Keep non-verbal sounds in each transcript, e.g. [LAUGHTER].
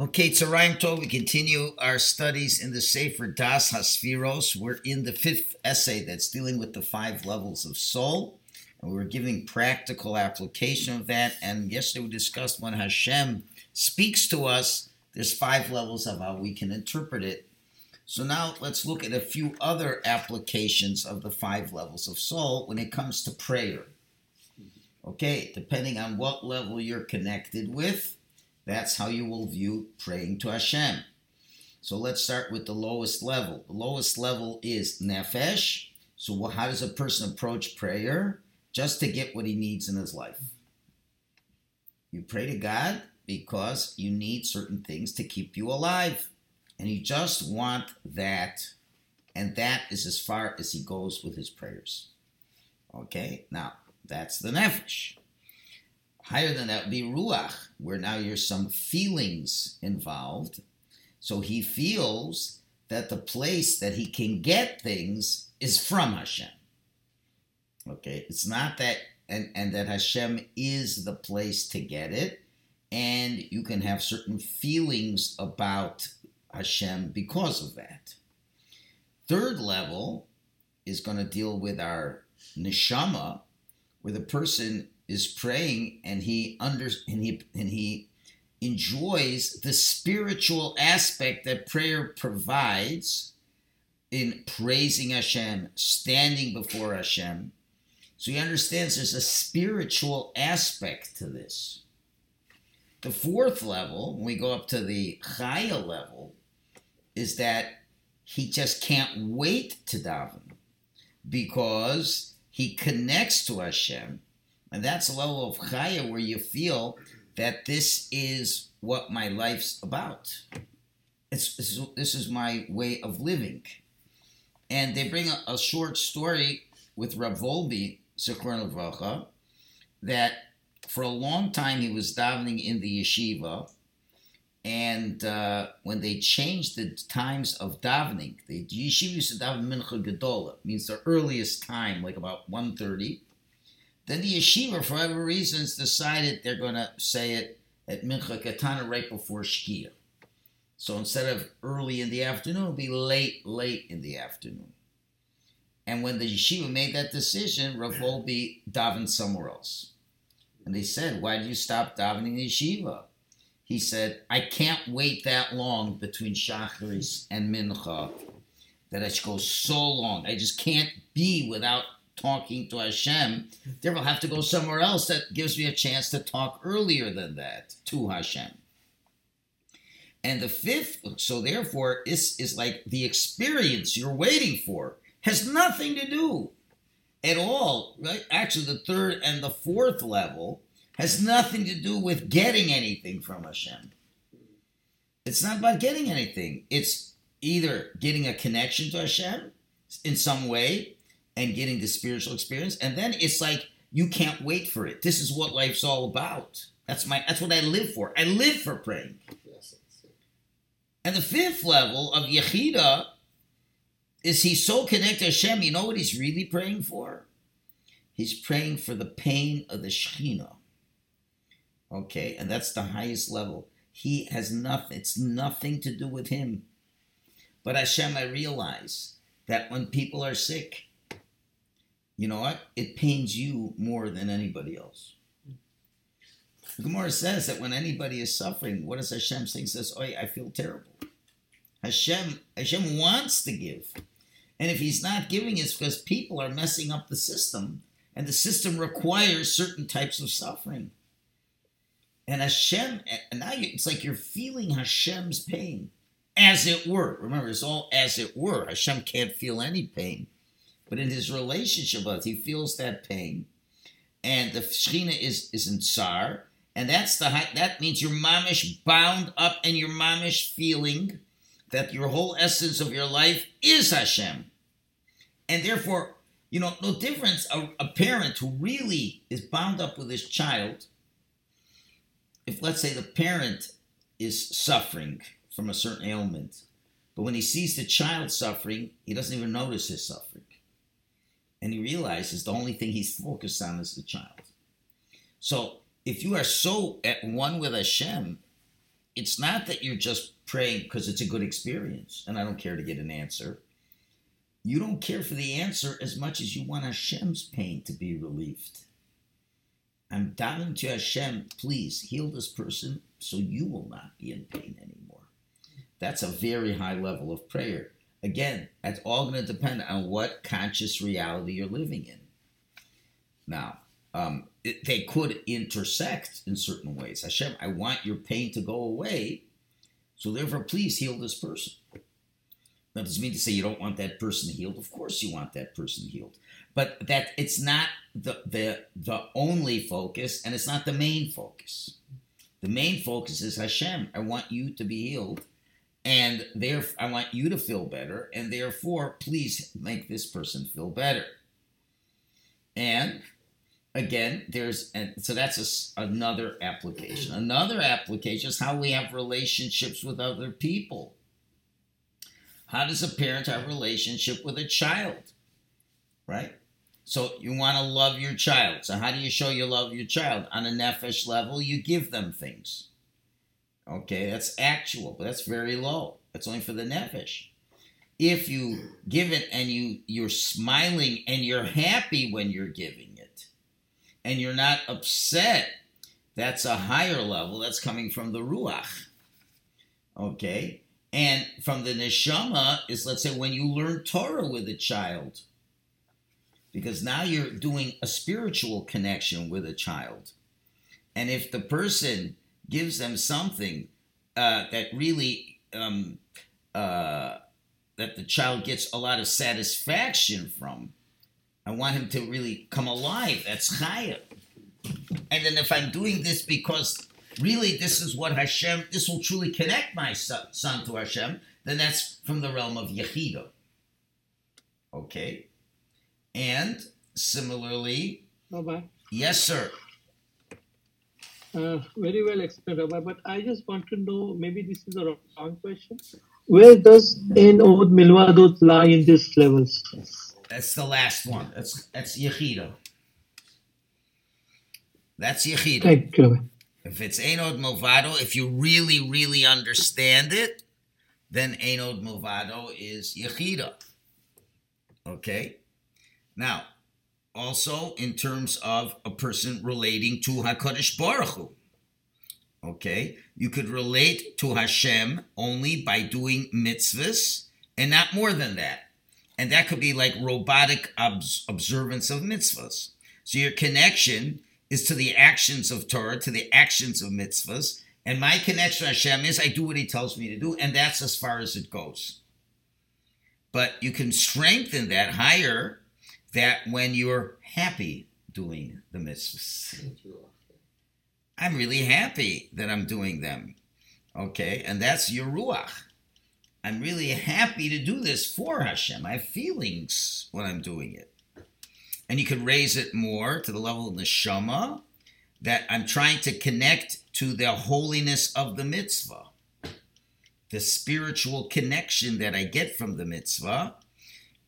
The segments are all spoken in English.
Okay, Tzarayim Tov, we continue our studies in the Sefer Das Hasfiros. We're in the fifth essay that's dealing with the five levels of soul, and we're giving practical application of that. And yesterday we discussed when Hashem speaks to us, there's five levels of how we can interpret it. So now let's look at a few other applications of the five levels of soul when it comes to prayer. Okay, depending on what level you're connected with, that's how you will view praying to Hashem. So let's start with the lowest level. The lowest level is nefesh. So how does a person approach prayer? Just to get what he needs in his life. You pray to God because you need certain things to keep you alive. And you just want that. And that is as far as he goes with his prayers. Okay, now that's the nefesh. Higher than that would be ruach, where now there's some feelings involved. So he feels that the place that he can get things is from Hashem. Okay, it's not that, and, and that Hashem is the place to get it, and you can have certain feelings about Hashem because of that. Third level is going to deal with our neshama, where the person is praying and he under and he and he enjoys the spiritual aspect that prayer provides in praising Hashem, standing before Hashem. So he understands there's a spiritual aspect to this. The fourth level, when we go up to the Chaya level, is that he just can't wait to daven because he connects to Hashem and that's a level of chaya where you feel that this is what my life's about. It's, this, is, my way of living. And they bring a, a short story with Rav Wolbe, Zichron that for a long time he was davening in the yeshiva. And uh, when they changed the times of davening, the yeshiva used to daven mincha gedola, means the earliest time, like about 1.30. Then the yeshiva, for whatever reasons, decided they're going to say it at Mincha Katana right before Shkia. So instead of early in the afternoon, it'll be late, late in the afternoon. And when the yeshiva made that decision, Rav Wolbe davened somewhere else. And they said, Why did you stop davening the yeshiva? He said, I can't wait that long between Shacharis and Mincha that it goes so long. I just can't be without talking to Hashem, there will have to go somewhere else that gives me a chance to talk earlier than that to Hashem. And the fifth, so therefore, is, is like the experience you're waiting for has nothing to do at all, right? Actually, the third and the fourth level has nothing to do with getting anything from Hashem. It's not about getting anything. It's either getting a connection to Hashem in some way, and getting the spiritual experience. And then it's like you can't wait for it. This is what life's all about. That's my that's what I live for. I live for praying. And the fifth level of Yechida is he's so connected to Hashem, you know what he's really praying for? He's praying for the pain of the Shekhinah. Okay, and that's the highest level. He has nothing, it's nothing to do with him. But Hashem, I realize that when people are sick, you know what? It pains you more than anybody else. The Gemara says that when anybody is suffering, what does Hashem say? Says, "Oh, I feel terrible." Hashem, Hashem wants to give, and if He's not giving, it's because people are messing up the system, and the system requires certain types of suffering. And Hashem, and now you, it's like you're feeling Hashem's pain, as it were. Remember, it's all as it were. Hashem can't feel any pain. But in his relationship with us, he feels that pain. And the Shechina is, is in Tsar. And that's the that means your mamish bound up and your mamish feeling that your whole essence of your life is Hashem. And therefore, you know, no difference. A, a parent who really is bound up with his child, if let's say the parent is suffering from a certain ailment, but when he sees the child suffering, he doesn't even notice his suffering and he realizes the only thing he's focused on is the child. So if you are so at one with Hashem, it's not that you're just praying because it's a good experience and I don't care to get an answer. You don't care for the answer as much as you want Hashem's pain to be relieved. I'm davening to Hashem, please heal this person so you will not be in pain anymore. That's a very high level of prayer. Again, that's all going to depend on what conscious reality you're living in. Now, um, it, they could intersect in certain ways. Hashem, I want your pain to go away, so therefore, please heal this person. That doesn't mean to say you don't want that person healed. Of course, you want that person healed, but that it's not the the the only focus, and it's not the main focus. The main focus is Hashem. I want you to be healed, and there I want you to feel better, and therefore, please make this person feel better. And again, there's and so that's a, another application. Another application is how we have relationships with other people. How does a parent have a relationship with a child? Right? So you want to love your child. So how do you show you love your child? On a nefesh level, you give them things. Okay, that's actual, but that's very low. That's only for the nefesh. If you give it and you you're smiling and you're happy when you're giving it, and you're not upset, that's a higher level. That's coming from the ruach. Okay, and from the neshama is let's say when you learn Torah with a child, because now you're doing a spiritual connection with a child, and if the person gives them something uh, that really um, uh, that the child gets a lot of satisfaction from, I want him to really come alive. That's chaya. And then if I'm doing this because really this is what Hashem, this will truly connect my son to Hashem, then that's from the realm of Yechida. Okay? And similarly, Rabbi. Yes, sir. Uh, very well explained, Rabbi. But I just want to know, maybe this is a wrong question. Where does Ein Od Milvado lie in these levels? That's the last one. That's that's Yechida. That's Yechida. Thank you, Rabbi. If it's Enod Movado, if you really, really understand it, then Enod Movado is Yechida. Okay? Now, also in terms of a person relating to HaKadosh Baruch Hu. Okay? You could relate to Hashem only by doing mitzvahs and not more than that. And that could be like robotic obs- observance of mitzvahs. So your connection is to the actions of Torah, to the actions of mitzvahs. And my connection to Hashem is I do what He tells me to do, and that's as far as it goes. But you can strengthen that higher that when you're happy doing the mitzvahs. I'm really happy that I'm doing them. Okay, and that's your ruach. I'm really happy to do this for Hashem. I have feelings when I'm doing it. And you could raise it more to the level of neshama that I'm trying to connect to the holiness of the mitzvah, the spiritual connection that I get from the mitzvah.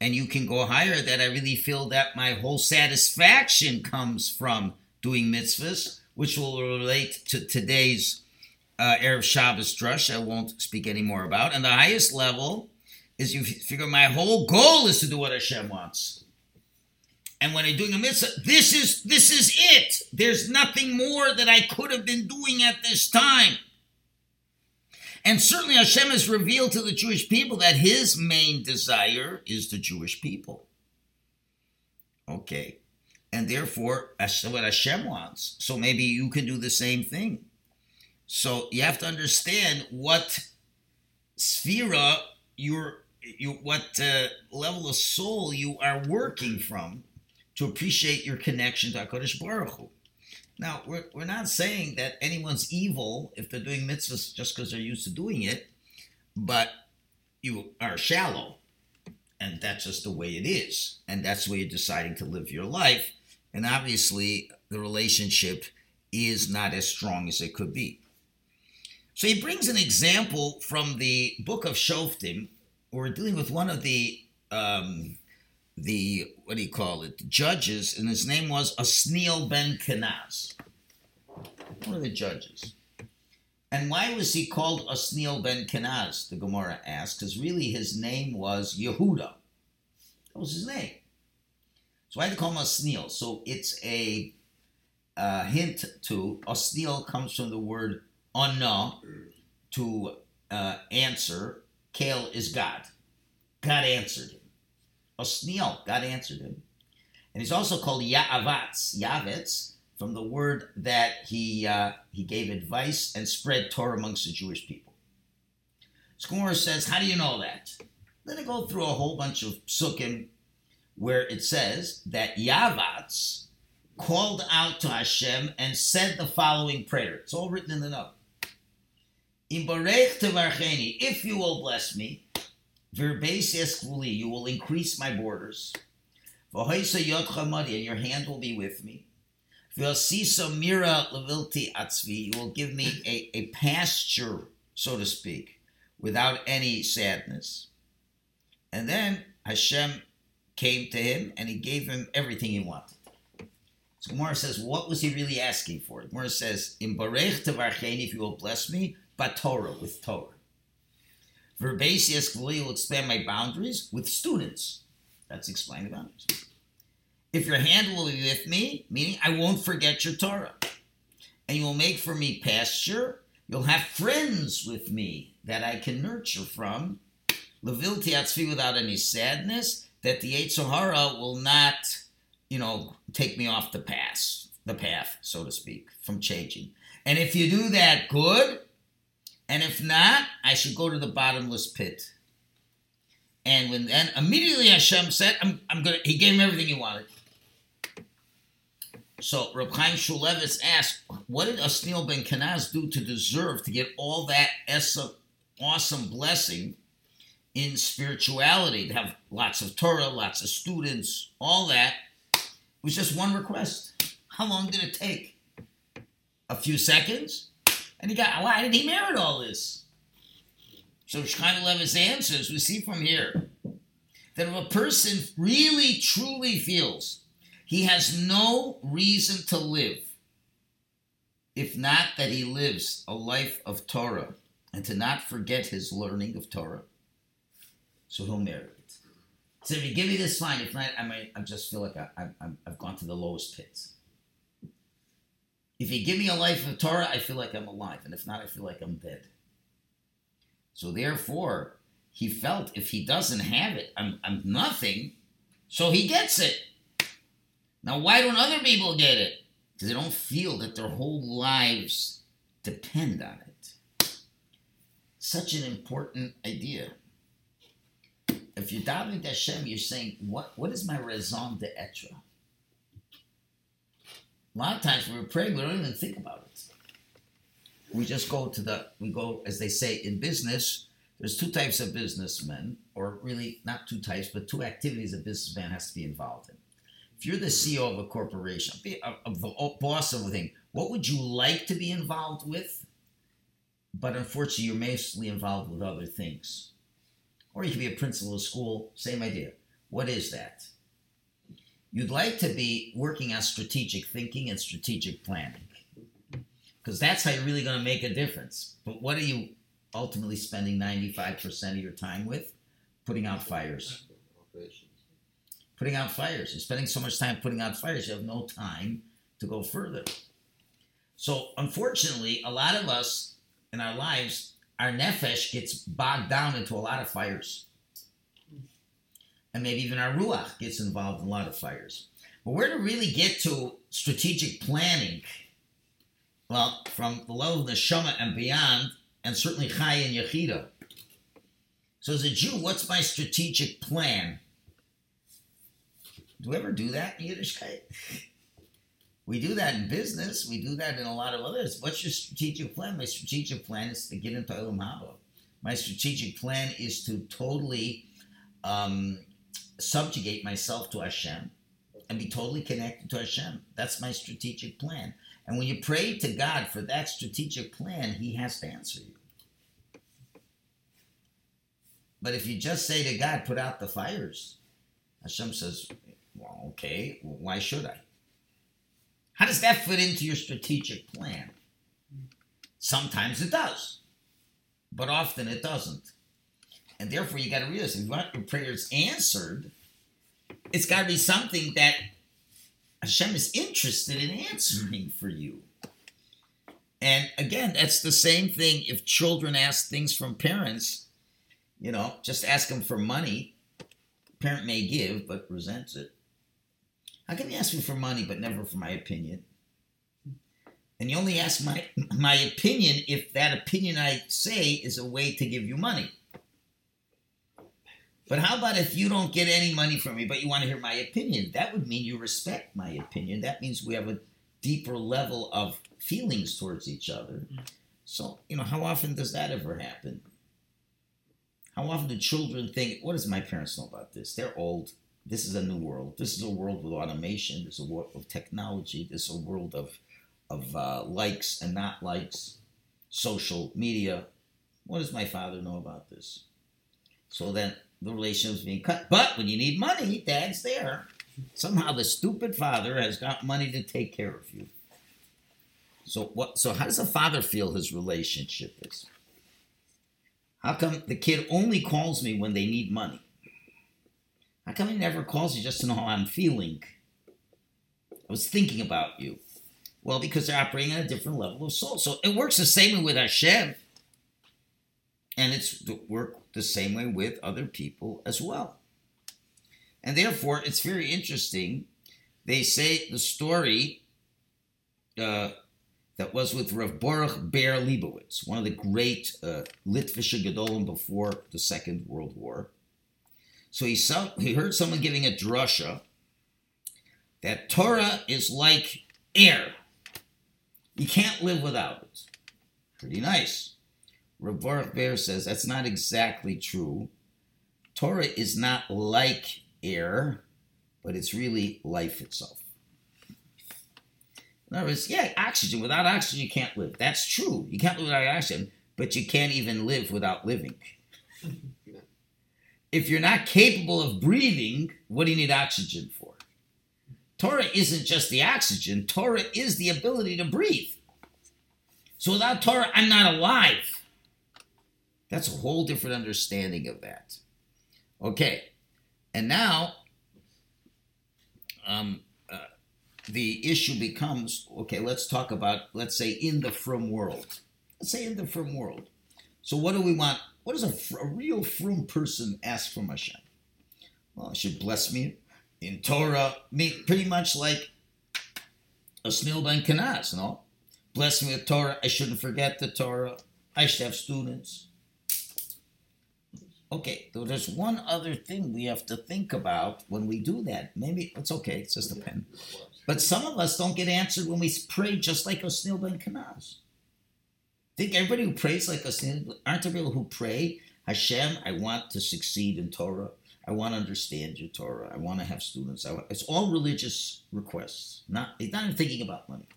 And you can go higher that I really feel that my whole satisfaction comes from doing mitzvahs, which will relate to today's uh, Erev Shabbos drush. I won't speak any more about. And the highest level is you figure my whole goal is to do what Hashem wants. And when I'm doing a mitzvah, this is this is it. There's nothing more that I could have been doing at this time. And certainly Hashem has revealed to the Jewish people that his main desire is the Jewish people. Okay. And therefore, that's what Hashem wants. So maybe you can do the same thing. So you have to understand what sphera you're, you, what uh, level of soul you are working from to appreciate your connection to HaKadosh Baruch Hu. Now, we're, we're not saying that anyone's evil if they're doing mitzvahs just because they're used to doing it, but you are shallow. And that's just the way it is. And that's the way you're deciding to live your life. And obviously, the relationship is not as strong as it could be. So he brings an example from the book of Shoftim. We're dealing with one of the um, the what do you call it? The judges, and his name was Asniel ben Kenaz. One of the judges. And why was he called Osniel ben Kenaz? The Gemara asks, because really his name was Yehuda. That was his name. So why do they call him Osniel? So it's a hint to Osniel comes from the word Anna, to uh, answer. Kale is God. God answered. Osniel, God answered him. And he's also called Ya'avatz, Yavetz, from the word that he uh, he gave advice and spread Torah amongst the Jewish people. Scorer says, how do you know that? Then I go through a whole bunch of psukim where it says that Yavatz called out to Hashem and said the following prayer. It's all written in the note. If you will bless me, you will increase my borders. And your hand will be with me. mira You will give me a, a pasture, so to speak, without any sadness. And then Hashem came to him and he gave him everything he wanted. So Gemara says, what was he really asking for? Gemara says, "In barech if you will bless me, but Torah with Torah. Verbasius will expand my boundaries with students. That's explain the boundaries. If your hand will be with me, meaning I won't forget your Torah, and you will make for me pasture, you'll have friends with me that I can nurture from. Levilti atzvi without any sadness, that the Yetzer Hara will not, you know, take me off the path, the path, so to speak, from changing. And if you do that, good. And if not, I should go to the bottomless pit. And when then immediately Hashem said, I'm, I'm gonna he gave him everything he wanted. So Reb Chaim Shmulevitz asked, what did Osniel ben Kenaz do to deserve to get all that awesome blessing in spirituality, to have lots of Torah, lots of students, all that, It was just one request. How long did it take? A few seconds? And he got, why did he merit all this? So Chaim Shmulevitz answers, we see from here, that if a person really, truly feels he has no reason to live, if not that he lives a life of Torah, and to not forget his learning of Torah, so he'll merit it. So if you give me this, fine. If not, I might. I just feel like I, I, I've gone to the lowest pits. If you give me a life of Torah, I feel like I'm alive, and if not, I feel like I'm dead. So therefore, he felt if he doesn't have it, I'm, I'm nothing. So he gets it. Now, why don't other people get it? Because they don't feel that their whole lives depend on it. Such an important idea if you're to Hashem, you're saying, what, what is my raison d'etre? A lot of times when we're praying, we don't even think about it. We just go to the, we go, as they say in business, there's two types of businessmen, or really not two types, but two activities a businessman has to be involved in. If you're the CEO of a corporation, of the boss of a thing, what would you like to be involved with? But unfortunately, you're mostly involved with other things. Or you could be a principal of school, same idea. What is that? You'd like to be working on strategic thinking and strategic planning. Because that's how you're really going to make a difference. But what are you ultimately spending 95% of your time with? Putting out fires. Putting out fires. You're spending so much time putting out fires, you have no time to go further. So, unfortunately, a lot of us in our lives our nefesh gets bogged down into a lot of fires. And maybe even our ruach gets involved in a lot of fires. But where to really get to strategic planning? Well, from the level of the Shema and beyond, and certainly Chai and Yechida. So as a Jew, what's my strategic plan? Do we ever do that in Yiddishkeit? We do that in business. We do that in a lot of others. What's your strategic plan? My strategic plan is to get into Olam Haba. My strategic plan is to totally um, subjugate myself to Hashem and be totally connected to Hashem. That's my strategic plan. And when you pray to God for that strategic plan, He has to answer you. But if you just say to God, put out the fires, Hashem says, well, okay, why should I? How does that fit into your strategic plan? Sometimes it does, but often it doesn't. And therefore, you got to realize if you want your prayers answered, it's got to be something that Hashem is interested in answering for you. And again, that's the same thing if children ask things from parents, you know, just ask them for money. Parent may give, but resents it. How can you ask me for money but never for my opinion? And you only ask my my opinion if that opinion I say is a way to give you money. But how about if you don't get any money from me, but you want to hear my opinion? That would mean you respect my opinion. That means we have a deeper level of feelings towards each other. So, you know, how often does that ever happen? How often do children think, what does my parents know about this? They're old. This is a new world. This is a world with automation. This is a world of technology. This is a world of, of uh, likes and not likes, social media. What does my father know about this? So then the relationship's being cut. But when you need money, dad's there. Somehow the stupid father has got money to take care of you. So what so how does a father feel his relationship is? How come the kid only calls me when they need money? How come he never calls you just to know how I'm feeling? I was thinking about you. Well, because they're operating at a different level of soul. So it works the same way with Hashem. And it's work the same way with other people as well. And therefore, it's very interesting. They say the story uh, that was with Rav Baruch Ber Leibowitz, one of the great uh, Gedolim before the Second World War. So he, saw, he heard someone giving a drasha that Torah is like air. You can't live without it. Pretty nice. Rav Ber says that's not exactly true. Torah is not like air, but it's really life itself. In other words, yeah, oxygen. Without oxygen, you can't live. That's true. You can't live without oxygen, but you can't even live without living. [LAUGHS] if you're not capable of breathing, what do you need oxygen for? Torah isn't just the oxygen, Torah is the ability to breathe. So without Torah, I'm not alive. That's a whole different understanding of that. Okay, and now um, uh, the issue becomes okay, let's talk about, let's say, in the frum world. Let's say in the frum world. So, what do we want? What does a, a real frum person ask from Hashem? Well, should bless me in Torah, me, pretty much like a Snil ben Kanaz, no? Bless me with Torah. I shouldn't forget the Torah. I should have students. Okay, so there's one other thing we have to think about when we do that. Maybe it's okay, it's just a pen. But some of us don't get answered when we pray just like Osnil ben Kanaz. Think everybody who prays like Osnil, aren't there people who pray, Hashem, I want to succeed in Torah. I want to understand your Torah. I want to have students. Want, it's all religious requests. Not, it's not even thinking about money.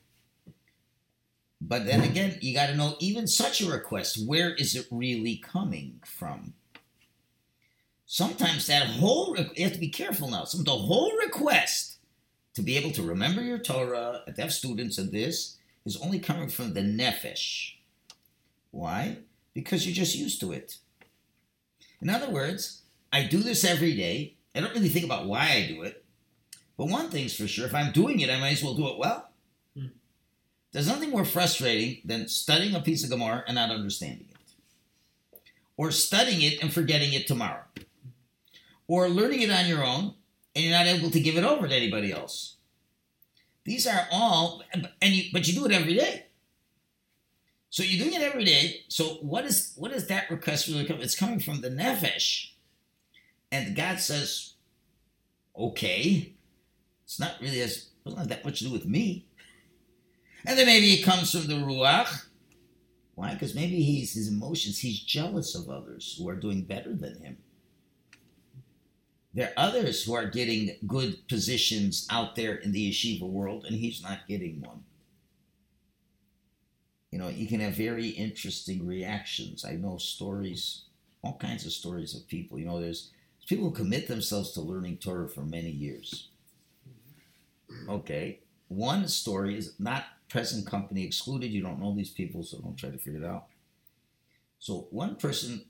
But then again, you got to know even such a request, where is it really coming from? Sometimes that whole you have to be careful now. Some the whole request to be able to remember your Torah, to have students of this, is only coming from the nefesh. Why? Because you're just used to it. In other words, I do this every day. I don't really think about why I do it. But one thing's for sure, if I'm doing it, I might as well do it well. Hmm. There's nothing more frustrating than studying a piece of Gemara and not understanding it. Or studying it and forgetting it tomorrow or learning it on your own and you're not able to give it over to anybody else. These are all, and you, but you do it every day. So you're doing it every day. So what is what is that request really coming? It's coming from the nefesh, and God says, "Okay, it's not really as doesn't have that much to do with me." And then maybe it comes from the ruach. Why? Because maybe he's his emotions. He's jealous of others who are doing better than him. There are others who are getting good positions out there in the yeshiva world, and he's not getting one. You know, you can have very interesting reactions. I know stories, all kinds of stories of people. You know, there's people who commit themselves to learning Torah for many years. Okay, one story is not present company excluded. You don't know these people, so don't try to figure it out. So one person,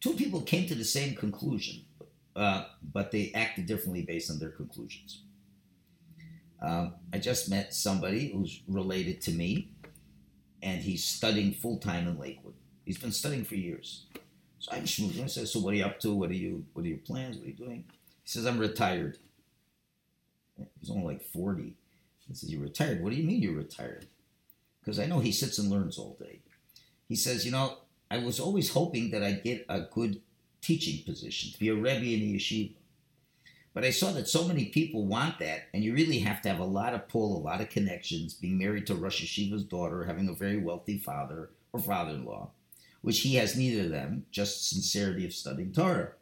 two people came to the same conclusion, uh, but they acted differently based on their conclusions. Um, I just met somebody who's related to me, and he's studying full time in Lakewood. He's been studying for years. So I'm schmoozing. I said, "So what are you up to? What are you? What are your plans? What are you doing?" He says, "I'm retired." He's only like forty. He says, "You're retired? What do you mean you're retired?" Because I know he sits and learns all day. He says, "You know, I was always hoping that I'd get a good teaching position, to be a rebbe in a yeshiva. But I saw that so many people want that, and you really have to have a lot of pull, a lot of connections, being married to Rosh Yeshiva's daughter, having a very wealthy father or father-in-law, which he has neither of them, just sincerity of studying Torah.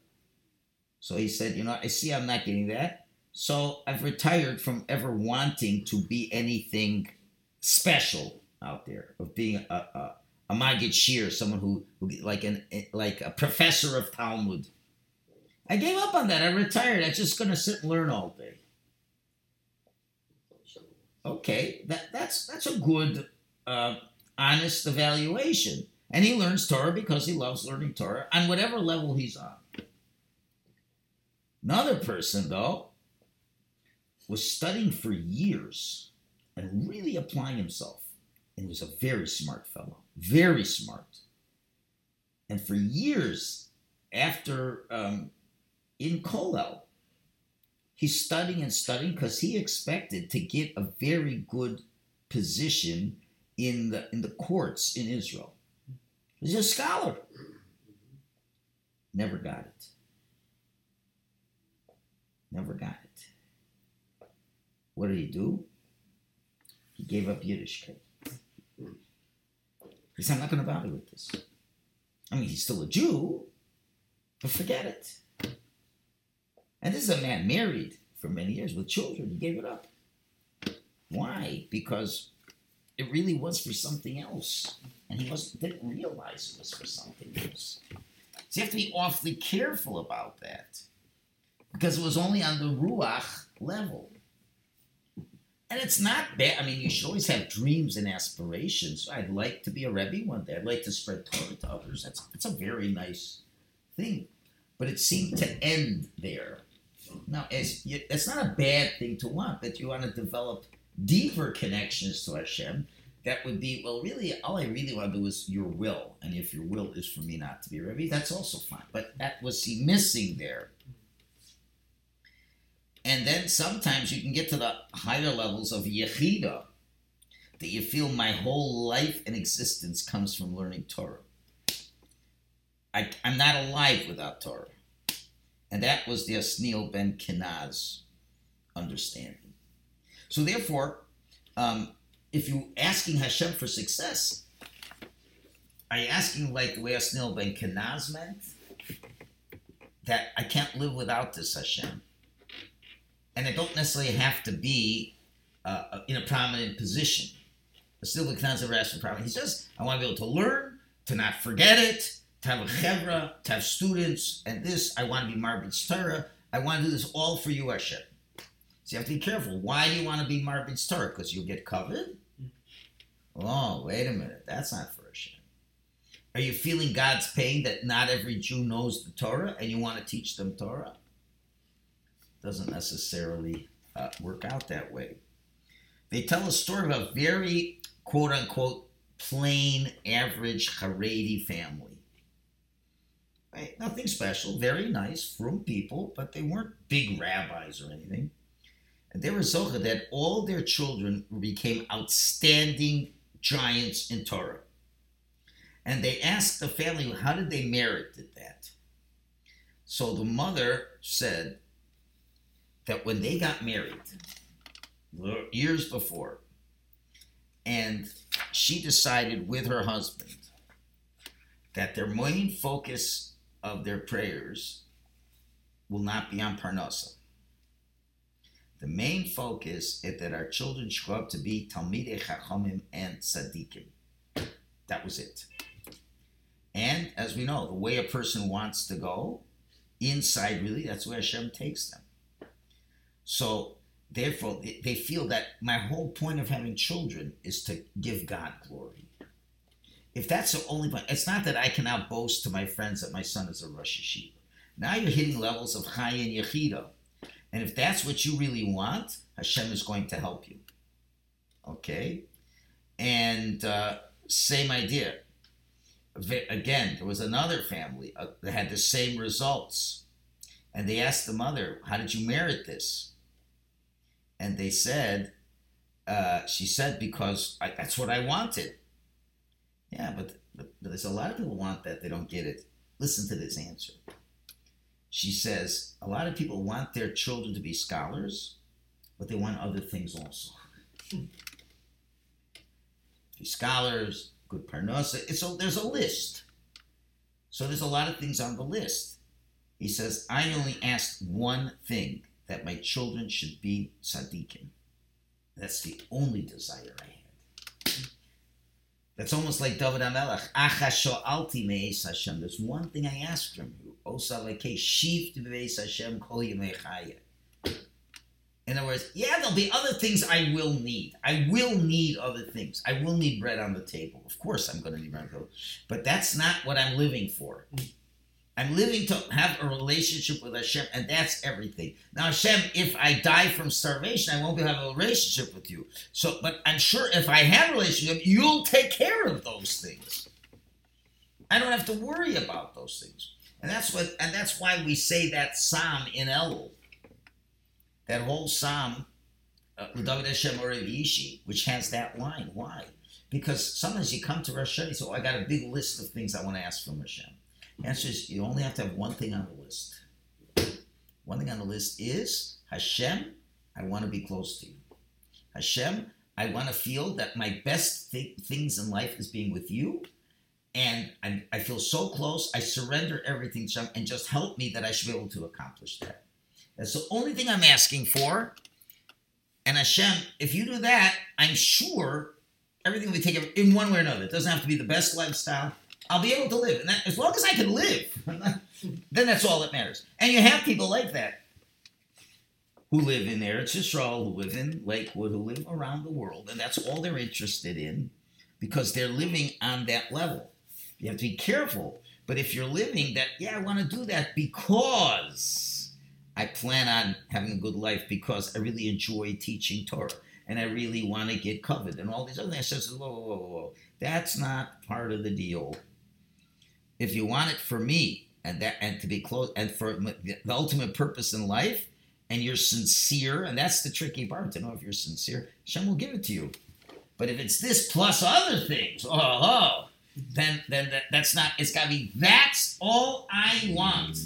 So he said, you know, I see I'm not getting that, so I've retired from ever wanting to be anything special out there, of being a, a, a Maggid Shiur, someone who, who like an like a professor of Talmud. I gave up on that. I retired. I'm just to sit and learn all day. Okay, that that's that's a good, uh, honest evaluation. And he learns Torah because he loves learning Torah on whatever level he's on. Another person, though, was studying for years and really applying himself. And was a very smart fellow, very smart. And for years after um, in Kollel. He's studying and studying because he expected to get a very good position in the in the courts in Israel. He's a scholar. Never got it. Never got it. What did he do? He gave up Yiddishkeit. I'm not going to bother with this. I mean, he's still a Jew, but forget it. And this is a man married for many years with children. He gave it up. Why? Because it really was for something else. And he was, didn't realize it was for something else. So you have to be awfully careful about that. Because it was only on the Ruach level. And it's not bad. I mean, you should always have dreams and aspirations. I'd like to be a Rebbe one day. I'd like to spread Torah to others. That's, that's a very nice thing. But it seemed to end there. Now, it's, it's not a bad thing to want, but you want to develop deeper connections to Hashem. That would be, well, really, all I really want to do is your will. And if your will is for me not to be a Rebbe, that's also fine. But that was he missing there. And then sometimes you can get to the higher levels of Yechida, that you feel my whole life and existence comes from learning Torah. I, I'm not alive without Torah. And that was the Asniel ben Kenaz understanding. So therefore, um, if you're asking Hashem for success, are you asking like the way Asniel ben Kenaz meant? That I can't live without this Hashem. And I don't necessarily have to be uh, in a prominent position. Asniel ben Kenaz never asked for prominent. He says, I want to be able to learn, to not forget it, to have a chevra, to have students, and this, I want to be Marbitz Torah. I want to do this all for you, Hashem. So you have to be careful. Why do you want to be Marbitz Torah? Because you'll get kavod? Oh, wait a minute. That's not for Hashem. Are you feeling God's pain that not every Jew knows the Torah and you want to teach them Torah? Doesn't necessarily uh, work out that way. They tell a story of a very quote unquote plain, average Haredi family Right? Nothing special, very nice, from people, but they weren't big rabbis or anything. And they were so that all their children became outstanding giants in Torah. And they asked the family, how did they merit that? So the mother said that when they got married, years before, and she decided with her husband that their main focus of their prayers will not be on Parnasa. The main focus is that our children should grow up to be Talmidei Chachamim and Tzaddikim. That was it. And as we know, the way a person wants to go, inside really, that's where Hashem takes them. So therefore, they- feel that my whole point of having children is to give God glory. If that's the only point, it's not that I can now boast to my friends that my son is a Rosh Yeshiva. Now you're hitting levels of Chai and Yechida. And if that's what you really want, Hashem is going to help you. Okay? And uh, same idea. Again, there was another family uh, that had the same results. And they asked the mother, How did you merit this? And they said, uh, She said, Because I, that's what I wanted. Yeah, but, but there's a lot of people want that, they don't get it. Listen to this answer. She says, A lot of people want their children to be scholars, but they want other things also. Be scholars, good parnasa. It's there's a list. So there's a lot of things on the list. He says, I only asked one thing that my children should be tzaddikim. That's the only desire I had. That's almost like David HaMelech. Acha sho'alti me'es Hashem. There's one thing I asked from you. Osa lekei shiv be'es Hashem kol. In other words, yeah, there'll be other things I will need. I will need other things. I will need bread on the table. Of course, I'm going to need bread on the table. But that's not what I'm living for. I'm living to have a relationship with Hashem, and that's everything. Now, Hashem, if I die from starvation, I won't be have a relationship with you. So, but I'm sure if I have a relationship, you'll take care of those things. I don't have to worry about those things, and that's what, and that's why we say that psalm in Elul that whole psalm, uh, David Hashem Ori which has that line. Why? Because sometimes you come to Rosh Hashanah, so I got a big list of things I want to ask from Hashem. Answer is you only have to have one thing on the list. One thing on the list is Hashem, I want to be close to you. Hashem, I want to feel that my best th- things in life is being with you. And I, I feel so close, I surrender everything to Hashem, and just help me that I should be able to accomplish that. That's the only thing I'm asking for. And Hashem, if you do that, I'm sure everything will be taken in one way or another. It doesn't have to be the best lifestyle. I'll be able to live. And that, as long as I can live, [LAUGHS] then that's all that matters. And you have people like that who live in Eretz Yisrael, who live in Lakewood, who live around the world, and that's all they're interested in because they're living on that level. You have to be careful. But if you're living that, yeah, I want to do that because I plan on having a good life because I really enjoy teaching Torah and I really want to get kavod and all these other things. I says, whoa, whoa, whoa, whoa. That's not part of the deal. If you want it for me and that and to be close and for the ultimate purpose in life, and you're sincere, and that's the tricky part to know if you're sincere, Hashem will give it to you. But if it's this plus other things, oh, oh then then that, that's not. It's got to be. That's all I want,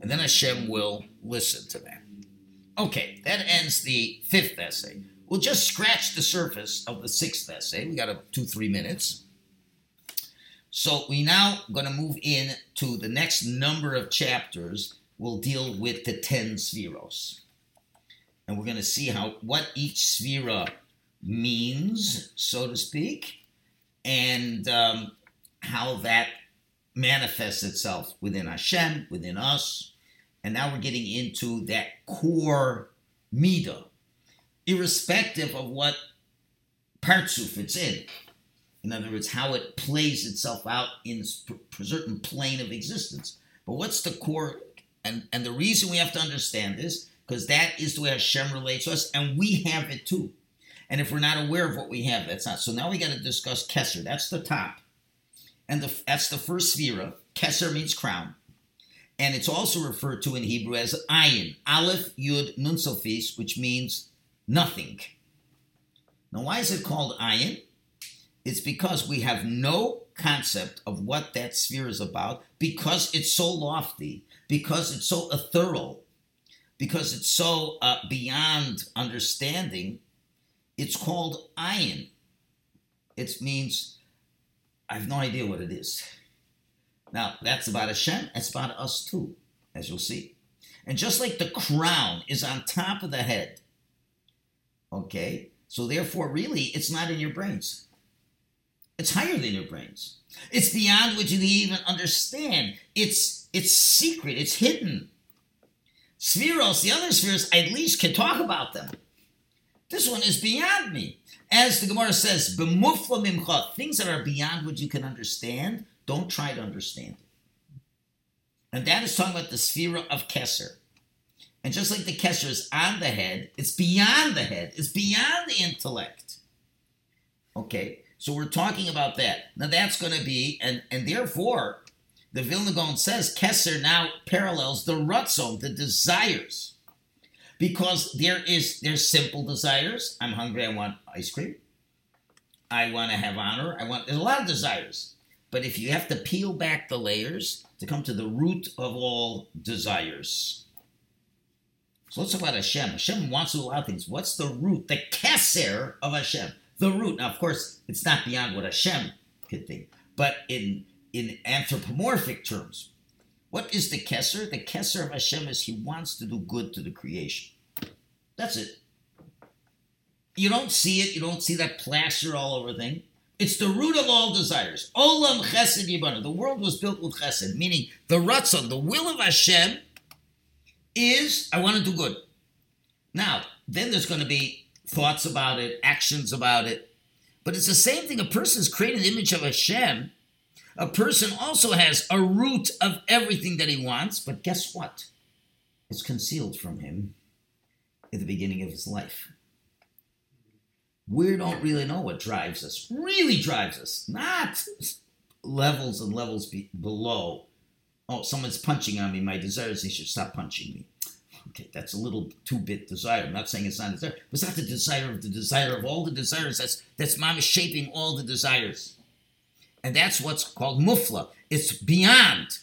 and then Hashem will listen to that. Okay, that ends the fifth essay. We'll just scratch the surface of the sixth essay. We got a, two three minutes. So we now going to move in to the next number of chapters. We'll deal with the ten spheros, and we're going to see how what each sphera means, so to speak, and um, how that manifests itself within Hashem, within us. And now we're getting into that core midah, irrespective of what partsuf it's in. In other words, how it plays itself out in a certain plane of existence. But what's the core? And, and the reason we have to understand this, because that is the way Hashem relates to us, and we have it too. And if we're not aware of what we have, that's not. So now we got to discuss Kesser. That's the top. And the, that's the first sphera. Kesser means crown. And it's also referred to in Hebrew as ayin. Aleph, Yud, Nun Sofis, which means nothing. Now, why is it called ayin? It's because we have no concept of what that sphere is about because it's so lofty, because it's so ethereal, because it's so uh, beyond understanding it's called ayin. It means I have no idea what it is. Now that's about Hashem. It's about us too, as you'll see. And just like the crown is on top of the head, okay. So therefore, really, it's not in your brains. It's higher than your brains. It's beyond what you even understand. It's it's secret. It's hidden. Spheros, the other spheres, at least can talk about them. This one is beyond me. As the Gemara says, "B'mufla mimcha," things that are beyond what you can understand, don't try to understand. And that is talking about the sphere of Kesser. And just like the Kesser is on the head, it's beyond the head, it's beyond the intellect. Okay, so we're talking about that. Now that's going to be, and, and therefore, the Vilna Gaon says Kesser now parallels the Ratzon, the desires. Because there is there's simple desires. I'm hungry, I want ice cream. I want to have honor. I want there's a lot of desires. But if you have to peel back the layers to come to the root of all desires. So let's talk about Hashem. Hashem wants a lot of things. What's the root, the keser of Hashem? The root. Now, of course, it's not beyond what Hashem could think. But in in anthropomorphic terms. What is the Kesser? The Kesser of Hashem is He wants to do good to the creation. That's it. You don't see it, you don't see that plaster all over thing. It's the root of all desires. Olam Chesed Yibana. The world was built with Chesed, meaning the Ratzon, the will of Hashem, is I want to do good. Now, then there's going to be thoughts about it, actions about it. But it's the same thing. A person's created an image of Hashem a person also has a root of everything that he wants, but guess what? It's concealed from him at the beginning of his life. We don't really know what drives us, really drives us, not levels and levels be- below. Oh, someone's punching on me. My desire is they should stop punching me. That's a little two bit desire. I'm not saying it's not a desire, but it's not the desire of the desire of all the desires. That's that's is shaping all the desires. And that's what's called mufla. It's beyond.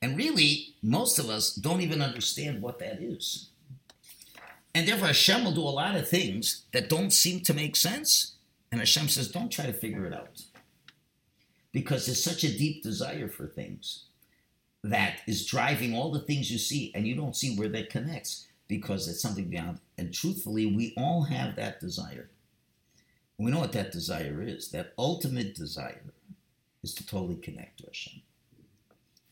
And really, most of us don't even understand what that is. And therefore, Hashem will do a lot of things that don't seem to make sense. And Hashem says, don't try to figure it out. Because there's such a deep desire for things that is driving all the things you see, and you don't see where that connects because it's something beyond. And truthfully, we all have that desire. We know what that desire is. That ultimate desire is to totally connect to Hashem.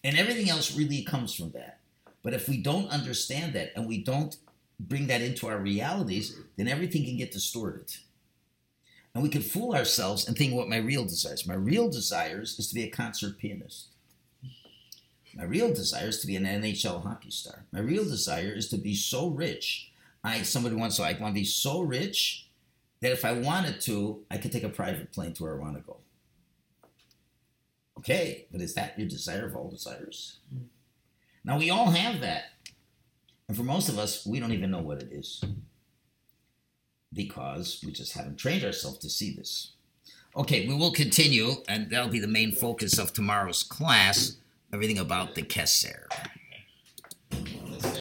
And everything else really comes from that. But if we don't understand that and we don't bring that into our realities, then everything can get distorted. And we can fool ourselves and think what my real desires. My real desires is to be a concert pianist. My real desire is to be an NHL hockey star. My real desire is to be so rich. I somebody once said I want to be so rich that if I wanted to, I could take a private plane to where I want to go. Okay, but is that your desire of all desires? Hmm. Now, we all have that. And for most of us, we don't even know what it is because we just haven't trained ourselves to see this. Okay, we will continue, and that'll be the main focus of tomorrow's class everything about the Kesser.